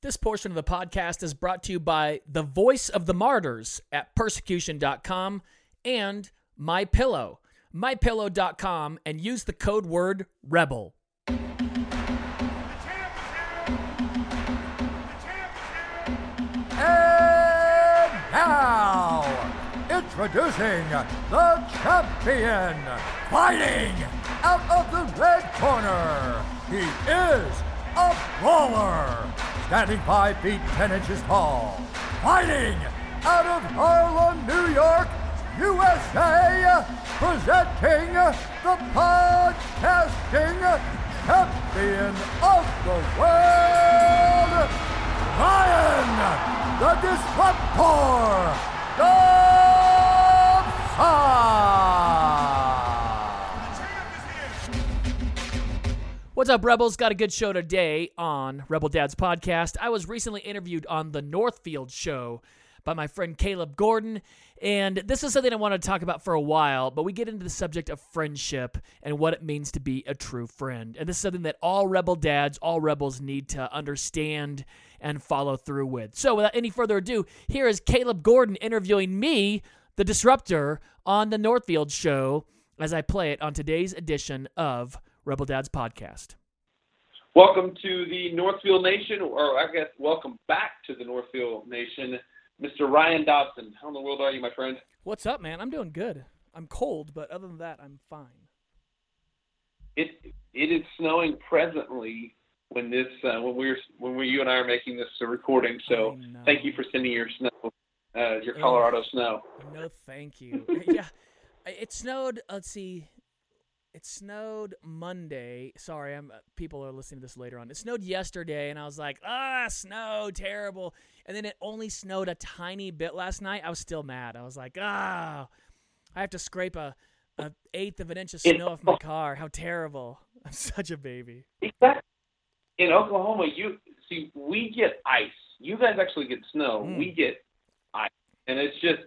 This portion of the podcast is brought to you by the Voice of the Martyrs at persecution.com and My Pillow, mypillow.com, and use the code word rebel. And now, introducing the champion, fighting out of the red corner. He is a brawler, standing 5 feet 10 inches tall, fighting out of Harlem, New York, USA, presenting the podcasting champion of the world, Ryan, the Disruptor, Dobson. What's up, Rebels? Got a good show today on Rebel Dad's podcast. I was recently interviewed on the Northfield show by my friend Caleb Gordon. And this is something I wanted to talk about for a while, but we get into the subject of friendship and what it means to be a true friend. And this is something that all rebel dads, all rebels need to understand and follow through with. So, without any further ado, here is Caleb Gordon interviewing me, the disruptor, on the Northfield show as I play it on today's edition of Rebel Dad's podcast. Welcome to the Northfield Nation, or I guess welcome back to the Northfield Nation. Mr. Ryan Dobson. How in the world are you, my friend? What's up, man? I'm doing good. I'm cold, but other than that, I'm fine. It it is snowing presently when this uh, when we're when we you and I are making this recording. So thank you for sending your snow, uh, your Colorado oh, snow. No, thank you. yeah, it snowed. Let's see. It snowed Monday. Sorry, I'm people are listening to this later on. It snowed yesterday, and I was like, ah, snow, terrible and then it only snowed a tiny bit last night, I was still mad. I was like, ah, oh, I have to scrape a, a eighth of an inch of snow off my car. How terrible! I'm such a baby. Exactly. In Oklahoma, you see, we get ice. You guys actually get snow. Mm. We get ice, and it's just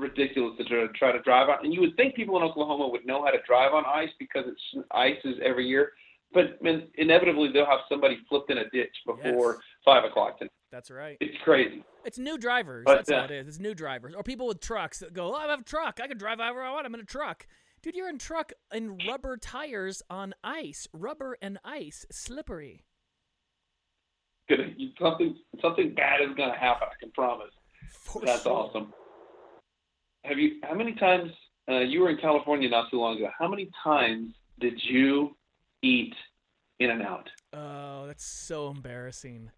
ridiculous to try to drive on. And you would think people in Oklahoma would know how to drive on ice because it's ice is every year. But inevitably, they'll have somebody flipped in a ditch before yes. five o'clock tonight. That's right. It's crazy. It's new drivers. But, That's uh, all it is. It's new drivers or people with trucks that go, "Oh, I have a truck. I can drive however I want. I'm in a truck." Dude, you're in truck in rubber tires on ice. Rubber and ice, slippery. Gonna, something something bad is gonna happen. I can promise. For That's sure. awesome. Have you? How many times? Uh, you were in California not too long ago. How many times did you eat In and Out? Oh, that's so embarrassing.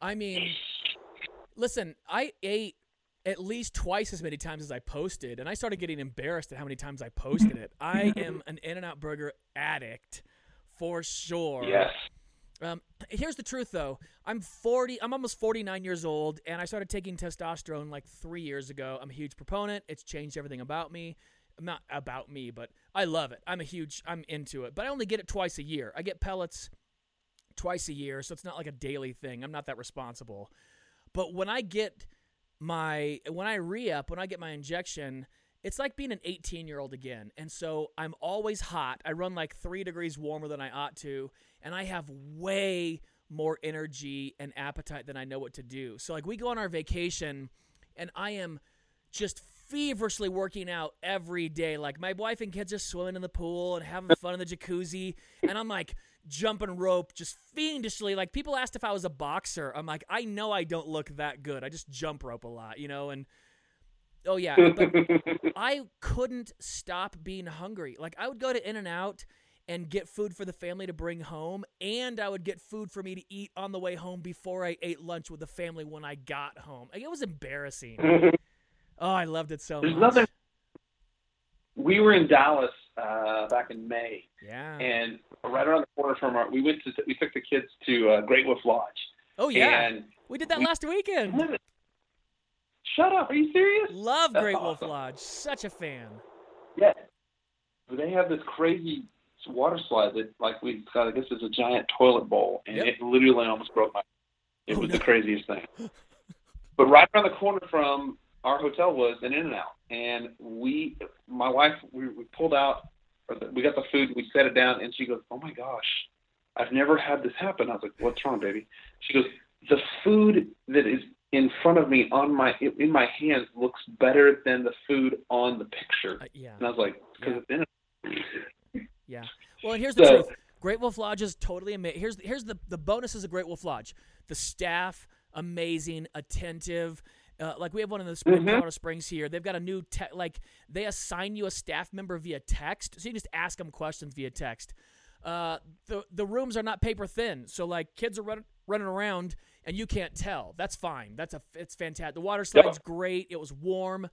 I mean, listen, I ate at least twice as many times as I posted, and I started getting embarrassed at how many times I posted it. I am an In and Out Burger addict for sure. Yes. Um, here's the truth, though. I'm 40. I'm almost 49 years old, and I started taking testosterone like three years ago. I'm a huge proponent. It's changed everything about me. Not about me, but I love it. I'm a huge. I'm into it. But I only get it twice a year. I get pellets twice a year, so it's not like a daily thing. I'm not that responsible. But when I get my when I re-up, when I get my injection, it's like being an 18 year old again. And so I'm always hot. I run like three degrees warmer than I ought to, and I have way more energy and appetite than I know what to do. So like we go on our vacation, and I am just feverishly working out every day. Like my wife and kids are swimming in the pool and having fun in the jacuzzi, and I'm like jumping rope just fiendishly. Like people asked if I was a boxer. I'm like, I know I don't look that good. I just jump rope a lot, you know, and oh yeah, but I couldn't stop being hungry. Like I would go to In and Out and get food for the family to bring home, and I would get food for me to eat on the way home before I ate lunch with the family when I got home. Like, it was embarrassing. oh, I loved it so There's much. Nothing- we were in Dallas uh, back in May. Yeah. And right around the corner from our, we went to we took the kids to uh, Great Wolf Lodge. Oh yeah. And we did that we, last weekend. Shut up! Are you serious? Love That's Great awesome. Wolf Lodge. Such a fan. Yeah. They have this crazy water slide that like we got. I guess it's a giant toilet bowl, and Yep. it literally almost broke my. It Oh, was no. the craziest thing. but right around the corner from our hotel was an In and Out, and we, my wife, we, we pulled out, or the, we got the food, we set it down, and she goes, "Oh my gosh, I've never had this happen." I was like, "What's wrong, baby?" She goes, "The food that is in front of me on my in my hands looks better than the food on the picture. Uh, yeah. And I was like, because Yeah. then Yeah. Well, and here's the So- truth. Great Wolf Lodge is totally amazing. Here's here's the the bonuses of Great Wolf Lodge. The staff amazing, attentive. Uh, like we have one in the spring, Mhm. Colorado Springs here. They've got a new te- like they assign you a staff member via text, so you just ask them questions via text. Uh, the the rooms are not paper thin, so like kids are running running around and you can't tell. That's fine. That's a it's fantastic. The water slide's great. It was warm.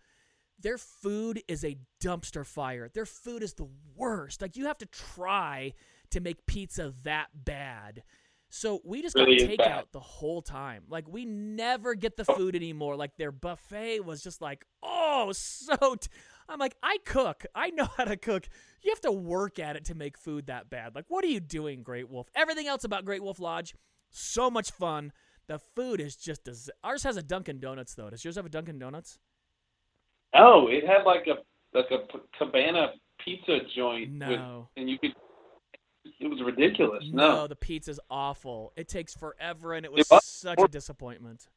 Their food is a dumpster fire. Their food is the worst. Like you have to try to make pizza that bad. So we just Really got takeout the whole time. Like we never get the oh. food anymore. Like their buffet was just like, oh, so. T-. I'm like, I cook. I know how to cook. You have to work at it to make food that bad. Like, what are you doing, Great Wolf? Everything else about Great Wolf Lodge, so much fun. The food is just as ours has a Dunkin' Donuts though. Does yours have a Dunkin' Donuts? oh, it had like a like a p- cabana pizza joint with, No. and you could. It was ridiculous. No, the pizza's awful. It takes forever, and it was was. such a disappointment.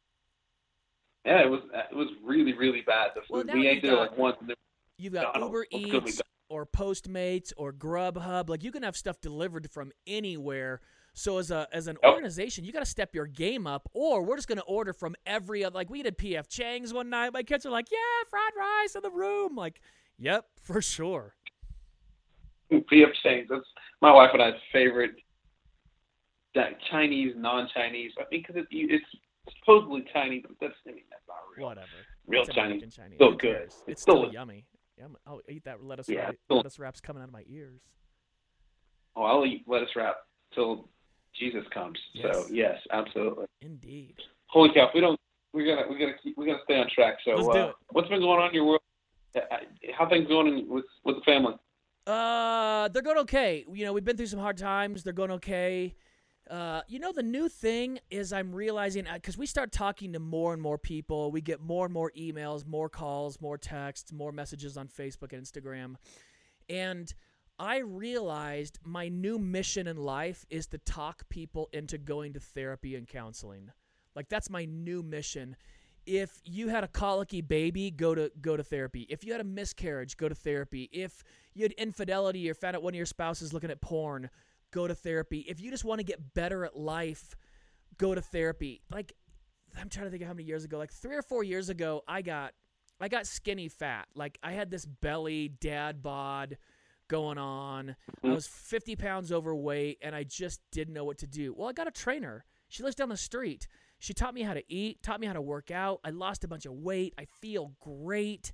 yeah, it was it was really really bad. The food now we you've ate there like once. And there, You've got Uber what's Eats or Postmates or Grubhub. Like you can have stuff delivered from anywhere. So as a as an organization, you got to step your game up, or we're just going to order from every other. Like we did PF Chang's one night. My kids are like, "Yeah, fried rice in the room." Like, "Yep, for sure." PF Chang's. That's my wife and I's favorite. That Chinese, non-Chinese. I mean, because it, it's supposedly Chinese, but that's I mean that's not real. Whatever. Real It's Chinese. Chinese. Still good. It's It's still still- yummy. Yum. I'll eat that lettuce. Yeah, wrap, still- lettuce wraps coming out of my ears. Oh, I'll eat lettuce wrap till Jesus comes. Yes. So yes, absolutely. Indeed. Holy cow! If we don't, we gotta we gotta keep, we gotta stay on track. So uh, what's been going on in your world? Uh, How things going with with the family? Uh, they're going okay. You know, we've been through some hard times. They're going okay. Uh, you know, the new thing is I'm realizing because we start talking to more and more people, we get more and more emails, more calls, more texts, more messages on Facebook and Instagram, and I realized my new mission in life is to talk people into going to therapy and counseling. Like that's my new mission. If you had a colicky baby, go to go to therapy. If you had a miscarriage, go to therapy. If you had infidelity or found out one of your spouses looking at porn, go to therapy. If you just want to get better at life, go to therapy. Like I'm trying to think of how many years ago, like 3 or 4 years ago, I got I got skinny fat. Like I had this belly, dad bod going on. I was 50 pounds overweight and I just didn't know what to do. Well, I got a trainer. She lives down the street. She taught me how to eat, taught me how to work out. I lost a bunch of weight. I feel great.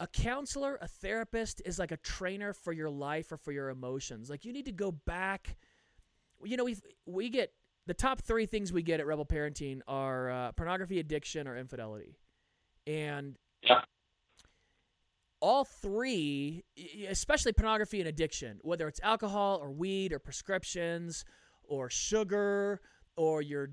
A counselor, a therapist is like a trainer for your life or for your emotions. Like you need to go back. You know, we we get the top three things we get at Rebel Parenting are uh, pornography addiction or infidelity, and. All three, especially pornography and addiction, whether it's alcohol or weed or prescriptions or sugar or you're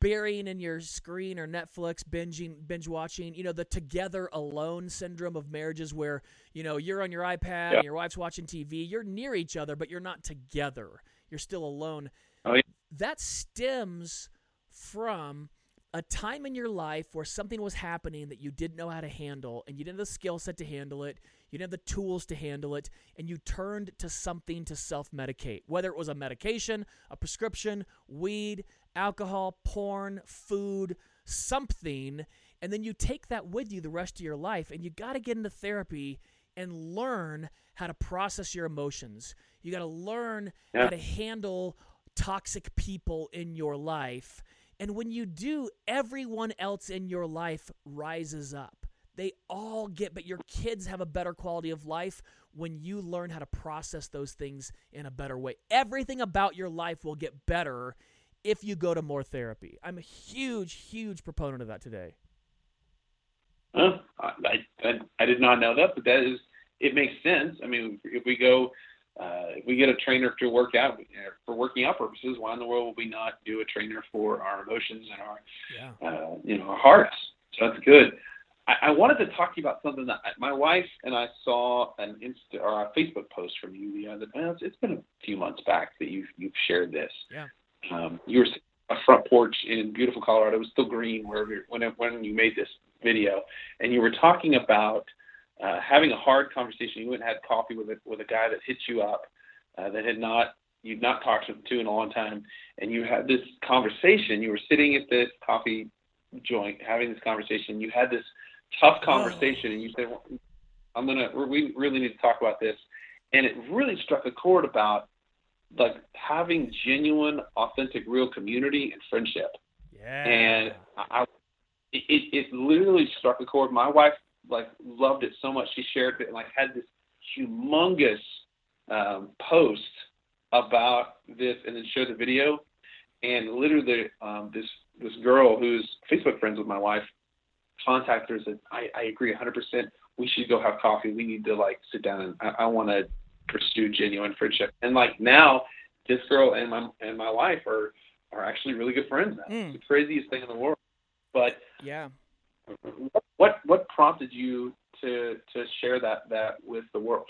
burying in your screen or Netflix, binging, binge watching, you know, the together alone syndrome of marriages where, you know, you're on your iPad Yeah. and your wife's watching TV, you're near each other, but you're not together. You're still alone. Oh, yeah. That stems from a time in your life where something was happening that you didn't know how to handle and you didn't have the skill set to handle it, you didn't have the tools to handle it, and you turned to something to self medicate. Whether it was a medication, a prescription, weed, alcohol, porn, food, something, and then you take that with you the rest of your life, and you got to get into therapy and learn how to process your emotions. You got to learn Yeah. how to handle toxic people in your life. And when you do, everyone else in your life rises up. They all get, but your kids have a better quality of life when you learn how to process those things in a better way. Everything about your life will get better if you go to more therapy. I'm a huge, huge proponent of that today. Huh? I, I I did not know that, but that is it makes sense. I mean, if we go, uh, if we get a trainer to work out uh, for working out purposes, why in the world would we not do a trainer for our emotions and our Yeah. uh, you know, our hearts. So that's good. I, I wanted to talk to you about something that I, my wife and I saw an Insta or a Facebook post from you the other. Well, it's, it's been a few months back that you've you've shared this. Yeah. Um, you were a front porch in beautiful Colorado. It was still green wherever when when you made this video, and you were talking about uh, having a hard conversation. You went and had coffee with a with a guy that hit you up uh, that had not you'd not talked to in a long time, and you had this conversation. You were sitting at the coffee joint having this conversation. You had this tough conversation, and you said, well, "I'm gonna we really need to talk about this," and it really struck a chord about like having genuine, authentic, real community and friendship. Yeah. And I, it, it literally struck a chord. My wife like loved it so much she shared it and like had this humongous um, post about this and then showed the video. And literally, um, this this girl who's Facebook friends with my wife contacted her and said, "I, I agree 100%. We should go have coffee. We need to like sit down and I, I want to pursue genuine friendship." And like now, this girl and my and my wife are are actually really good friends now. Mm. It's the craziest thing in the world. But yeah. What prompted you to to share that that with the world?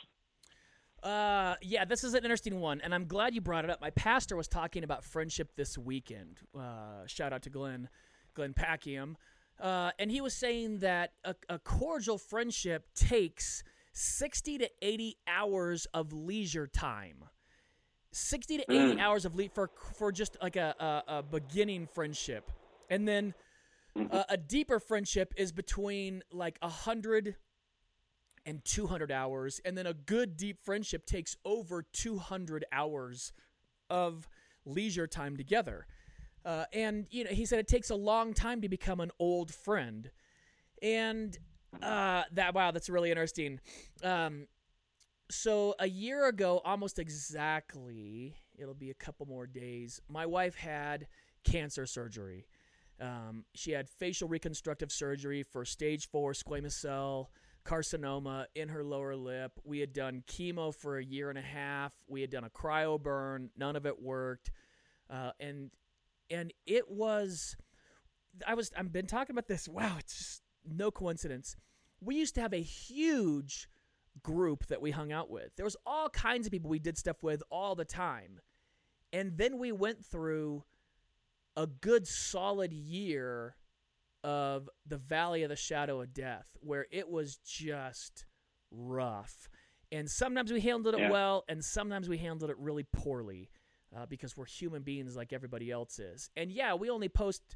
Uh, yeah, this is an interesting one, and I'm glad you brought it up. My pastor was talking about friendship this weekend. Uh, shout out to Glenn, Glenn Packiam, uh, and he was saying that a, a cordial friendship takes 60 to 80 hours of leisure time. 60 to 80 Mm. hours of le- for for just like a, a, a beginning friendship, and then uh, a deeper friendship is between like a hundred and 200 hours and then a good deep friendship takes over 200 hours of leisure time together. Uh, and you know he said it takes a long time to become an old friend. And uh, that wow that's really interesting. Um, so a year ago almost exactly it'll be a couple more days my wife had cancer surgery um, she had facial reconstructive surgery for stage four squamous cell carcinoma in her lower lip. We had done chemo for a year and a half. We had done a cryo burn. None of it worked, uh, and and it was. I was. I've been talking about this. Wow, it's just no coincidence. We used to have a huge group that we hung out with. There was all kinds of people we did stuff with all the time, and then we went through a good solid year of the Valley of the Shadow of Death, where it was just rough. And sometimes we handled it Yeah. well, and sometimes we handled it really poorly uh, because we're human beings like everybody else is. And yeah, we only post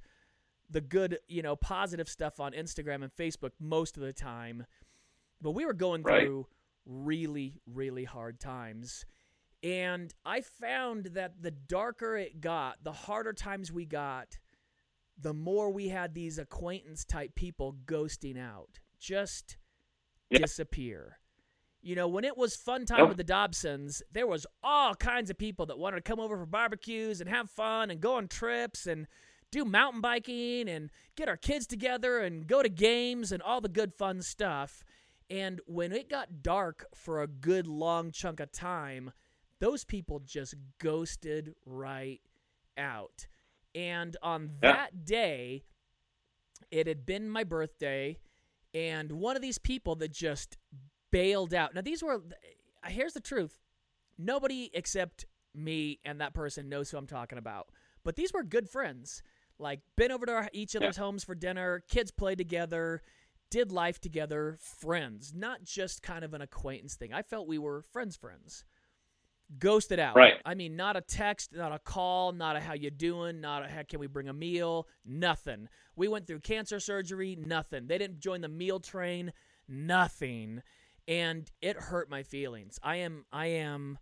the good, you know, positive stuff on Instagram and Facebook most of the time. But we were going Right. through really, really hard times. And I found that the darker it got, the harder times we got, the more we had these acquaintance type people ghosting out, just Yeah. disappear. You know, when it was fun time Yep. with the Dobsons, there was all kinds of people that wanted to come over for barbecues and have fun and go on trips and do mountain biking and get our kids together and go to games and all the good fun stuff. And when it got dark for a good long chunk of time, those people just ghosted right out. And on Yeah. that day, it had been my birthday, and one of these people that just bailed out. Now, these were, uh, here's the truth nobody except me and that person knows who I'm talking about. But these were good friends. Like, been over to our, each other's homes for dinner, kids played together, did life together, friends, not just kind of an acquaintance thing. I felt we were friends, friends. Ghosted out. Right. I mean, not a text, not a call, not a how you doing, not a how can we bring a meal, nothing. We went through cancer surgery, nothing. They didn't join the meal train, nothing. And it hurt my feelings. I am I am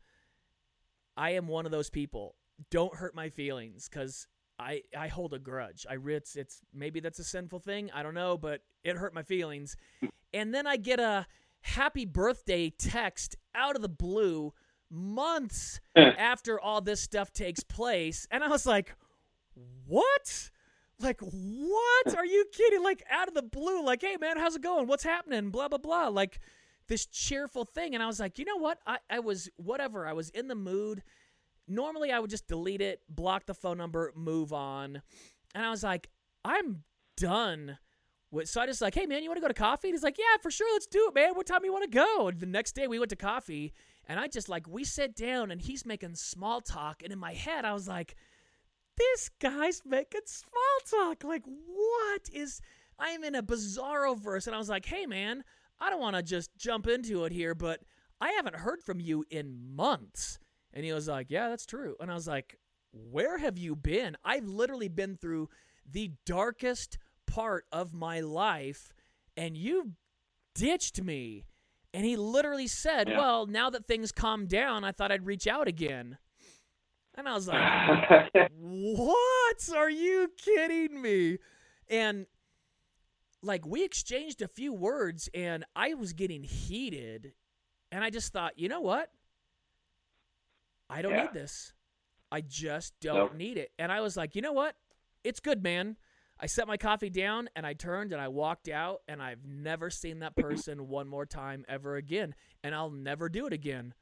I am one of those people. Don't hurt my feelings cuz I I hold a grudge. I it's it's maybe that's a sinful thing, I don't know, but it hurt my feelings. And then I get a happy birthday text out of the blue months after all this stuff takes place. And I was like, what? Like, what? Are you kidding? Like, out of the blue, like, hey, man, how's it going? What's happening? Blah, blah, blah. Like, this cheerful thing. And I was like, you know what? I, I was, whatever. I was in the mood. Normally, I would just delete it, block the phone number, move on. And I was like, I'm done. With, so I just like, hey, man, you want to go to coffee? And he's like, yeah, for sure. Let's do it, man. What time you want to go? And the next day, we went to coffee. And I just like, we sit down and he's making small talk. And in my head, I was like, this guy's making small talk. Like, what is. I'm in a bizarro verse, and I was like, hey, man, I don't want to just jump into it here, but I haven't heard from you in months. And he was like, yeah, that's true. And I was like, where have you been? I've literally been through the darkest part of my life, and you ditched me. And he literally said, Yeah. well, now that things calmed down, I thought I'd reach out again. And I was like, what? Are you kidding me? And like we exchanged a few words and I was getting heated and I just thought, you know what? I don't Yeah. need this. I just don't Nope. need it. And I was like, you know what? It's good, man. I set my coffee down and I turned and I walked out and I've never seen that person one more time ever again. And I'll never do it again.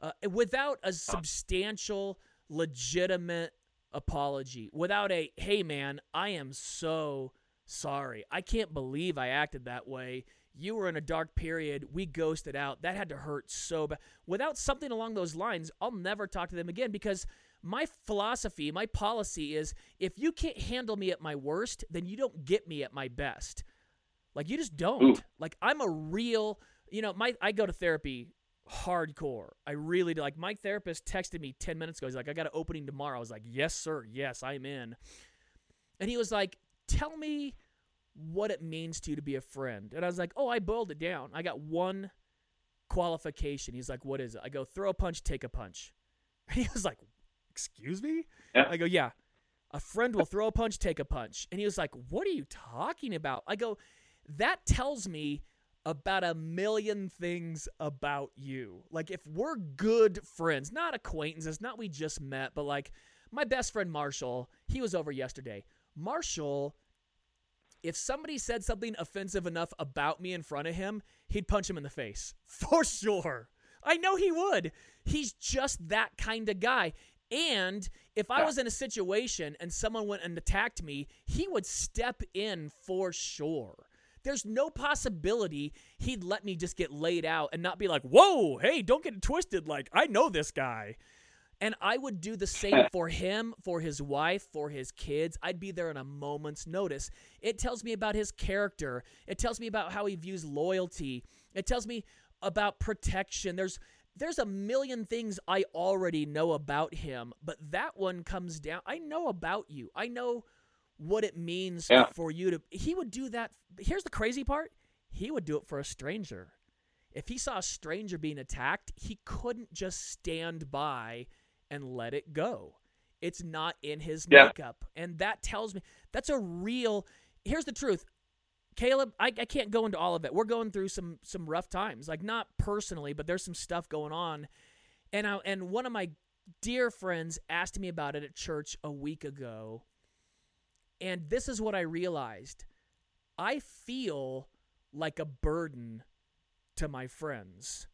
Uh, without a substantial, legitimate apology, without a, hey, man, I am so sorry. I can't believe I acted that way. You were in a dark period. We ghosted out. That had to hurt so bad. Without something along those lines, I'll never talk to them again because my philosophy, my policy is if you can't handle me at my worst, then you don't get me at my best. Like you just don't. Ooh. Like I'm a real, you know, my I go to therapy hardcore. I really do. Like my therapist texted me 10 minutes ago. He's like, I got an opening tomorrow. I was like, yes, sir. Yes, I'm in. And he was like, tell me what it means to you to be a friend. And I was like, oh, I boiled it down. I got one qualification. He's like, what is it? I go, throw a punch, take a punch. And he was like, excuse me? Yeah. I go, yeah. A friend will throw a punch, take a punch. And he was like, what are you talking about? I go, that tells me about a million things about you. Like if we're good friends, not acquaintances, not we just met, but like my best friend Marshall, he was over yesterday. Marshall, if somebody said something offensive enough about me in front of him, he'd punch him in the face. For sure. I know he would. He's just that kind of guy. And if I was in a situation and someone went and attacked me, he would step in for sure. There's no possibility he'd let me just get laid out and not be like, whoa, hey, don't get twisted. Like, I know this guy. And I would do the same for him, for his wife, for his kids. I'd be there in a moment's notice. It tells me about his character. It tells me about how he views loyalty. It tells me about protection. There's there's a million things I already know about him, but that one comes down. I know about you. I know what it means Yeah. for you to he would do that. Here's the crazy part. He would do it for a stranger. If he saw a stranger being attacked, he couldn't just stand by and let it go. It's not in his Yeah. makeup. And that tells me that's a real here's the truth. Caleb, I, I can't go into all of it. We're going through some some rough times. Like not personally, but there's some stuff going on. And I, and one of my dear friends asked me about it at church a week ago. And this is what I realized. I feel like a burden to my friends.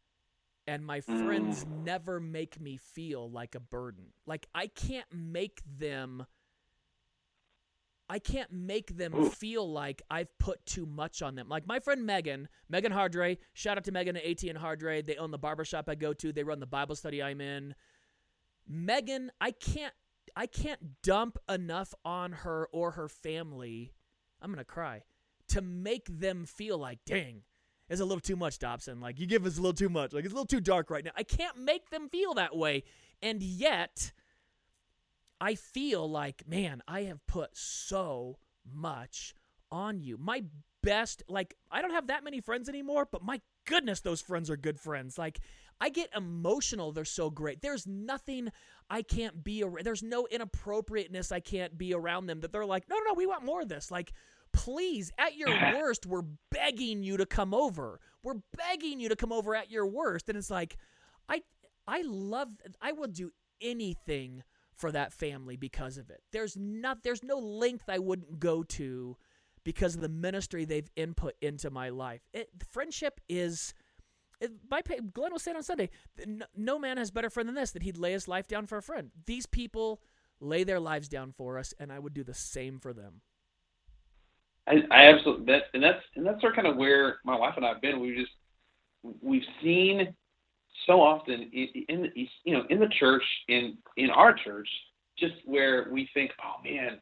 And my friends mm. never make me feel like a burden. Like I can't make them I can't make them Ooh. feel like I've put too much on them. Like my friend Megan, Megan Hardray, shout out to Megan at AT and Hardray. They own the barbershop I go to. They run the Bible study I'm in. Megan, I can't I can't dump enough on her or her family. I'm gonna cry to make them feel like, dang, it's a little too much, Dobson. Like you give us a little too much. Like it's a little too dark right now. I can't make them feel that way. And yet I feel like, man, I have put so much on you. My best, like, I don't have that many friends anymore, but my goodness, those friends are good friends. Like, I get emotional. They're so great. There's nothing I can't be around. There's no inappropriateness I can't be around them that they're like, no, no, no, we want more of this. Like, please, at your worst, we're begging you to come over. We're begging you to come over at your worst. And it's like, I, I love, I will do anything for that family because of it. There's not there's no length I wouldn't go to because of the ministry they've input into my life. It, friendship is it, pa- Glenn was saying on Sunday, no, man has better friend than this that he'd lay his life down for a friend. These people lay their lives down for us, and I would do the same for them. I, I absolutely that and that's and that's sort of kind of where my wife and I have been. We just we've seen so often in, in the- you know in the church in in our church just where we think, oh man,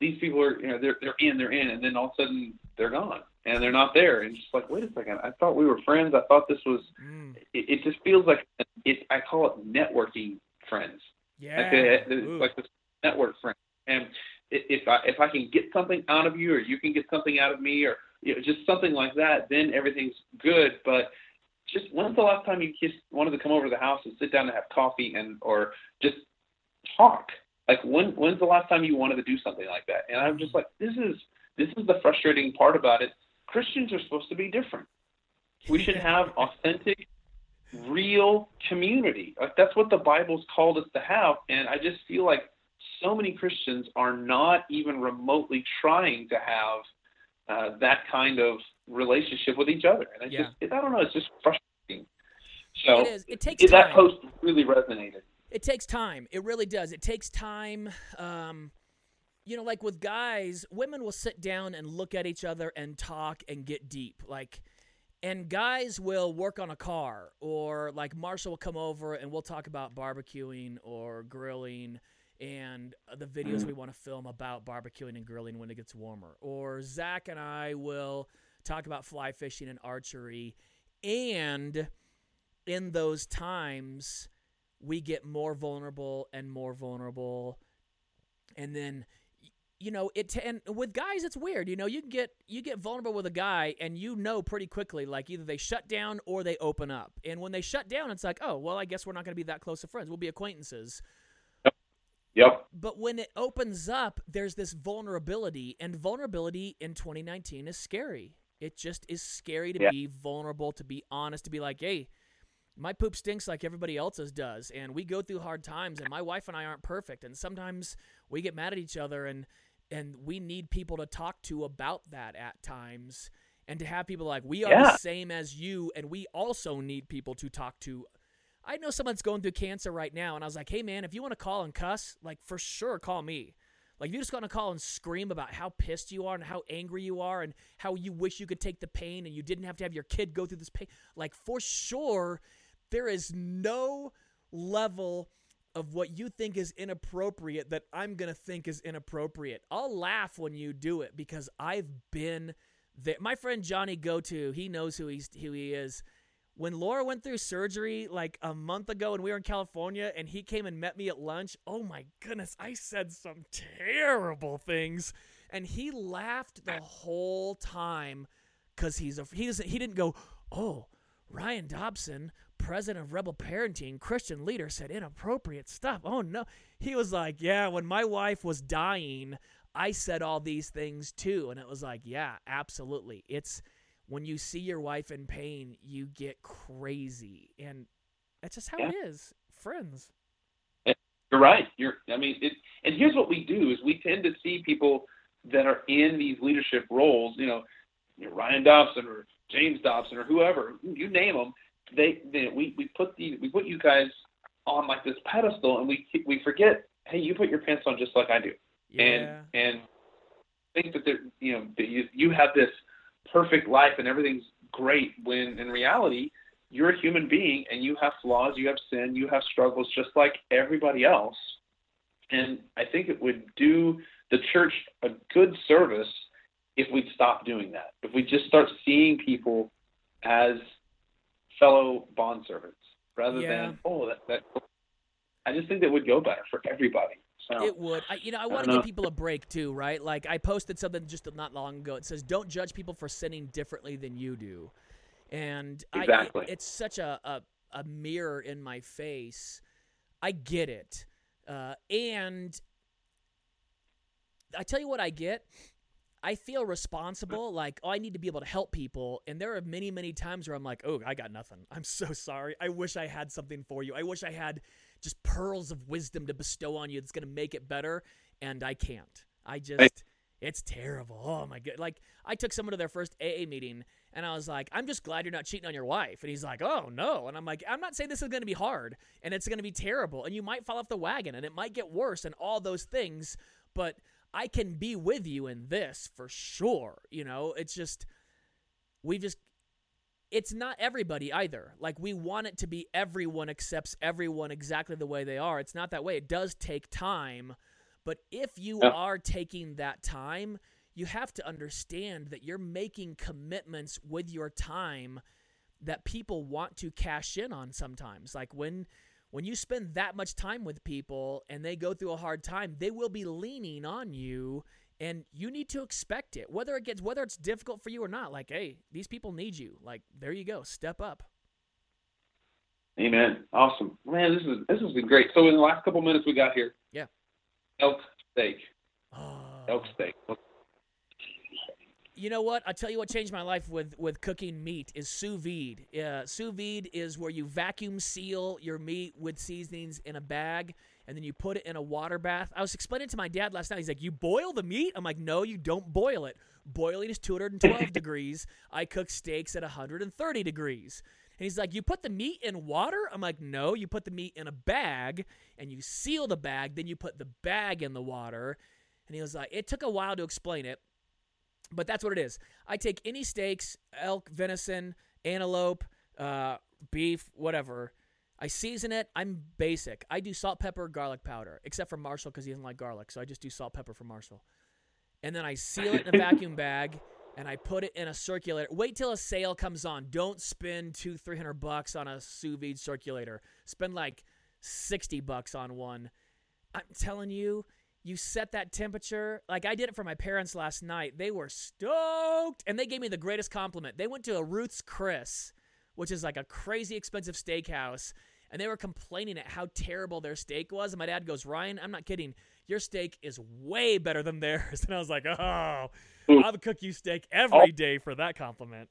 these people are, you know, they're they're in, they're in, and then all of a sudden they're gone and they're not there, and just like, wait a second, I thought we were friends. I thought this was. Mm. It, it just feels like it. I call it networking friends. Yeah. Like, uh, Ooh. like this network friend. And if I if I can get something out of you, or you can get something out of me, or you know, just something like that, then everything's good. But just when's the last time you just wanted to come over to the house and sit down and have coffee and or just talk? Like when when's the last time you wanted to do something like that? And I'm just like, this is this is the frustrating part about it. Christians are supposed to be different. We should have authentic, real community. Like that's what the Bible's called us to have. And I just feel like so many Christians are not even remotely trying to have uh, that kind of relationship with each other. And it's Yeah. just, it, I don't know, it's just frustrating. So It is. It takes that post really resonated. It takes time. It really does. It takes time. Um, you know, like with guys, women will sit down and look at each other and talk and get deep. Like, and guys will work on a car, or like Marshall will come over and we'll talk about barbecuing or grilling and the videos mm-hmm. we want to film about barbecuing and grilling when it gets warmer. Or Zach and I will talk about fly fishing and archery. And in those times, we get more vulnerable and more vulnerable. And then you know it and with guys it's weird. You know you get you get vulnerable with a guy and you know pretty quickly like either they shut down or they open up. And when they shut down it's like oh well i guess we're not going to be that close of friends. We'll be acquaintances Yep. but when it opens up there's this vulnerability and vulnerability in 2019 is scary it just is scary to Yeah. be vulnerable to be honest to be like hey my poop stinks like everybody else's does and we go through hard times and my wife and I aren't perfect and sometimes we get mad at each other and and we need people to talk to about that at times and to have people like we are Yeah. the same as you and we also need people to talk to I know someone's going through cancer right now and I was like hey man if you want to call and cuss like for sure call me like you just to call and scream about how pissed you are and how angry you are and how you wish you could take the pain and you didn't have to have your kid go through this pain like for sure there is no level of what you think is inappropriate that I'm going to think is inappropriate. I'll laugh when you do it because I've been there. My friend Johnny Go To, he knows who he's who he is. When Laura went through surgery like a month ago and we were in California and he came and met me at lunch, oh my goodness, I said some terrible things and he laughed the whole time cuz he's a he doesn't he didn't go, "Oh, Ryan Dobson, president of Rebel Parenting, Christian leader, said inappropriate stuff. Oh no. He was like, Yeah, when my wife was dying, I said all these things too. And it was like, Yeah, absolutely. It's when you see your wife in pain, you get crazy. And that's just how it is. Friends. Eh, you're right. You're. I mean, it, and here's what we do: is we tend to see people that are in these leadership roles. You know, you know, Ryan Dobson or James Dobson or whoever you name them. They, they we we put the we put you guys on like this pedestal, and we we forget. Hey, you put your pants on just like I do, Yeah. and and think that there, you know that you you have this perfect life and everything's great. When in reality, you're a human being and you have flaws, you have sin, you have struggles just like everybody else. And I think it would do the church a good service if we'd stop doing that. If we just start seeing people as fellow bond servants rather Yeah. than oh that that I just think that would go better for everybody. So It would. I, you know, I want to give people a break too, right? Like I posted something just not long ago. It says, "Don't judge people for sinning differently than you do," and Exactly. I, it's such a, a a mirror in my face. I get it, uh, and I tell you what I get. I feel responsible, like, oh, I need to be able to help people. And there are many, many times where I'm like, oh, I got nothing. I'm so sorry. I wish I had something for you. I wish I had just pearls of wisdom to bestow on you that's going to make it better. And I can't. I just, it's terrible. Oh my god! Like I took someone to their first AA meeting, and I was like, "I'm just glad you're not cheating on your wife." And he's like, "Oh no!" And I'm like, "I'm not saying this is going to be hard, and it's going to be terrible, and you might fall off the wagon, and it might get worse, and all those things, but I can be with you in this for sure." You know, it's just we just it's not everybody either. Like we want it to be everyone accepts everyone exactly the way they are. It's not that way. It does take time, but if you Yeah. are taking that time, you have to understand that you're making commitments with your time that people want to cash in on sometimes. Like when when you spend that much time with people and they go through a hard time, they will be leaning on you and you need to expect it. Whether it gets whether it's difficult for you or not. Like, hey, these people need you. Like, there you go. Step up. Amen. Awesome, man. This is this has been great. So in the last couple minutes we got here, Yeah. elk steak, Oh. elk steak. You know what? I'll tell you what changed my life with, with cooking meat is sous vide. Uh, sous vide is where you vacuum seal your meat with seasonings in a bag and then you put it in a water bath. I was explaining to my dad last night. He's like, You boil the meat? I'm like, No, you don't boil it. Boiling is 212 degrees. I cook steaks at 130 degrees. And he's like, You put the meat in water? I'm like, No, you put the meat in a bag and you seal the bag, then you put the bag in the water. And he was like, It took a while to explain it. But that's what it is. I take any steaks, elk, venison, antelope, uh, beef, whatever. I season it. I'm basic. I do salt, pepper, garlic powder, except for Marshall because he doesn't like garlic. So I just do salt, pepper for Marshall. And then I seal it in a vacuum bag and I put it in a circulator. Wait till a sale comes on. Don't spend two, three hundred bucks on a sous vide circulator. Spend like sixty bucks on one. I'm telling you, you set that temperature. Like I did it for my parents last night. They were stoked and they gave me the greatest compliment. They went to a Ruth's Chris, which is like a crazy expensive steakhouse, and they were complaining at how terrible their steak was. And my dad goes, Ryan, I'm not kidding. Your steak is way better than theirs. And I was like, oh, I would cook you steak every day for that compliment.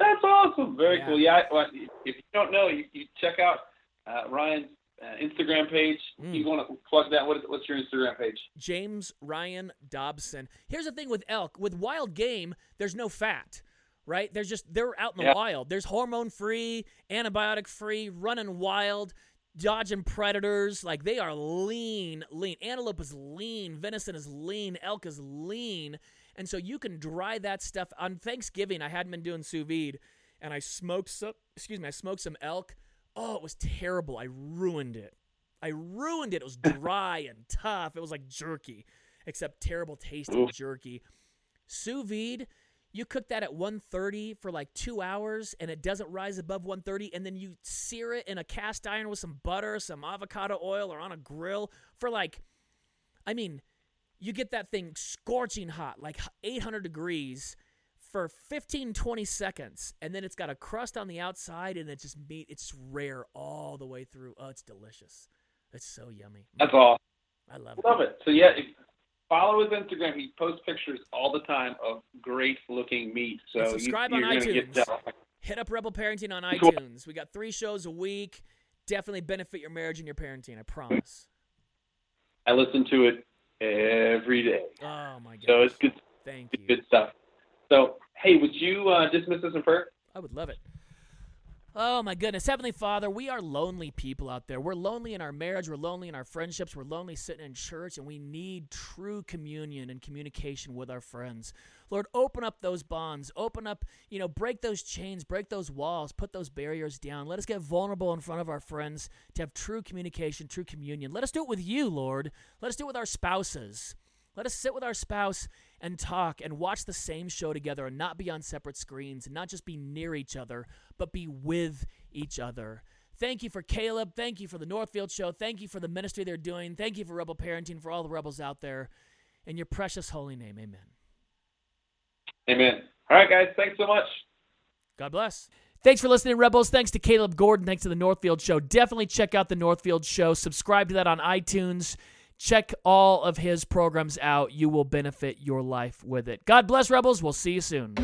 That's awesome. Very Yeah. cool. Yeah. Well, if you don't know, you, you check out uh, Ryan's uh, Instagram page. Mm. You want to plug that? What is, what's your Instagram page? James Ryan Dobson. Here's the thing with elk, with wild game, there's no fat, right? There's just they're out in the Yeah. wild. There's hormone free, antibiotic free, running wild, dodging predators. Like they are lean, lean. Antelope is lean, venison is lean, elk is lean. And so you can dry that stuff on Thanksgiving. I hadn't been doing sous vide and I smoked some excuse me, I smoked some elk. Oh, it was terrible. I ruined it. I ruined it. It was dry and tough. It was like jerky, except terrible tasting jerky. Sous vide, you cook that at 130 for like two hours and it doesn't rise above 130, and then you sear it in a cast iron with some butter, some avocado oil, or on a grill for like, I mean, you get that thing scorching hot, like 800 degrees for 15 20 seconds and then it's got a crust on the outside and it's just meat it's rare all the way through oh it's delicious it's so yummy That's awesome. i love it Love it. So yeah, follow his Instagram. He posts pictures all the time of great looking meat. So And subscribe you, on you're gonna get iTunes. hit up rebel parenting on itunes we got three shows a week definitely benefit your marriage and your parenting i promise I listen to it every day. oh my god So it's good, thank good, you good stuff. So hey, would you uh, dismiss us in prayer? I would love it. Oh my goodness. Heavenly Father, we are lonely people out there. We're lonely in our marriage. We're lonely in our friendships. We're lonely sitting in church, and we need true communion and communication with our friends. Lord, open up those bonds. Open up, you know, break those chains, break those walls, put those barriers down. Let us get vulnerable in front of our friends to have true communication, true communion. Let us do it with you, Lord. Let us do it with our spouses. Let us sit with our spouse and talk and watch the same show together and not be on separate screens and not just be near each other, but be with each other. Thank you for Caleb. Thank you for the Northfield Show. Thank you for the ministry they're doing. Thank you for Rebel Parenting, for all the rebels out there. In your precious holy name, amen. Amen. All right, guys. Thanks so much. God bless. Thanks for listening, Rebels. Thanks to Caleb Gordon. Thanks to the Northfield Show. Definitely check out the Northfield Show. Subscribe to that on iTunes. Check all of his programs out. You will benefit your life with it. God bless, Rebels. We'll see you soon.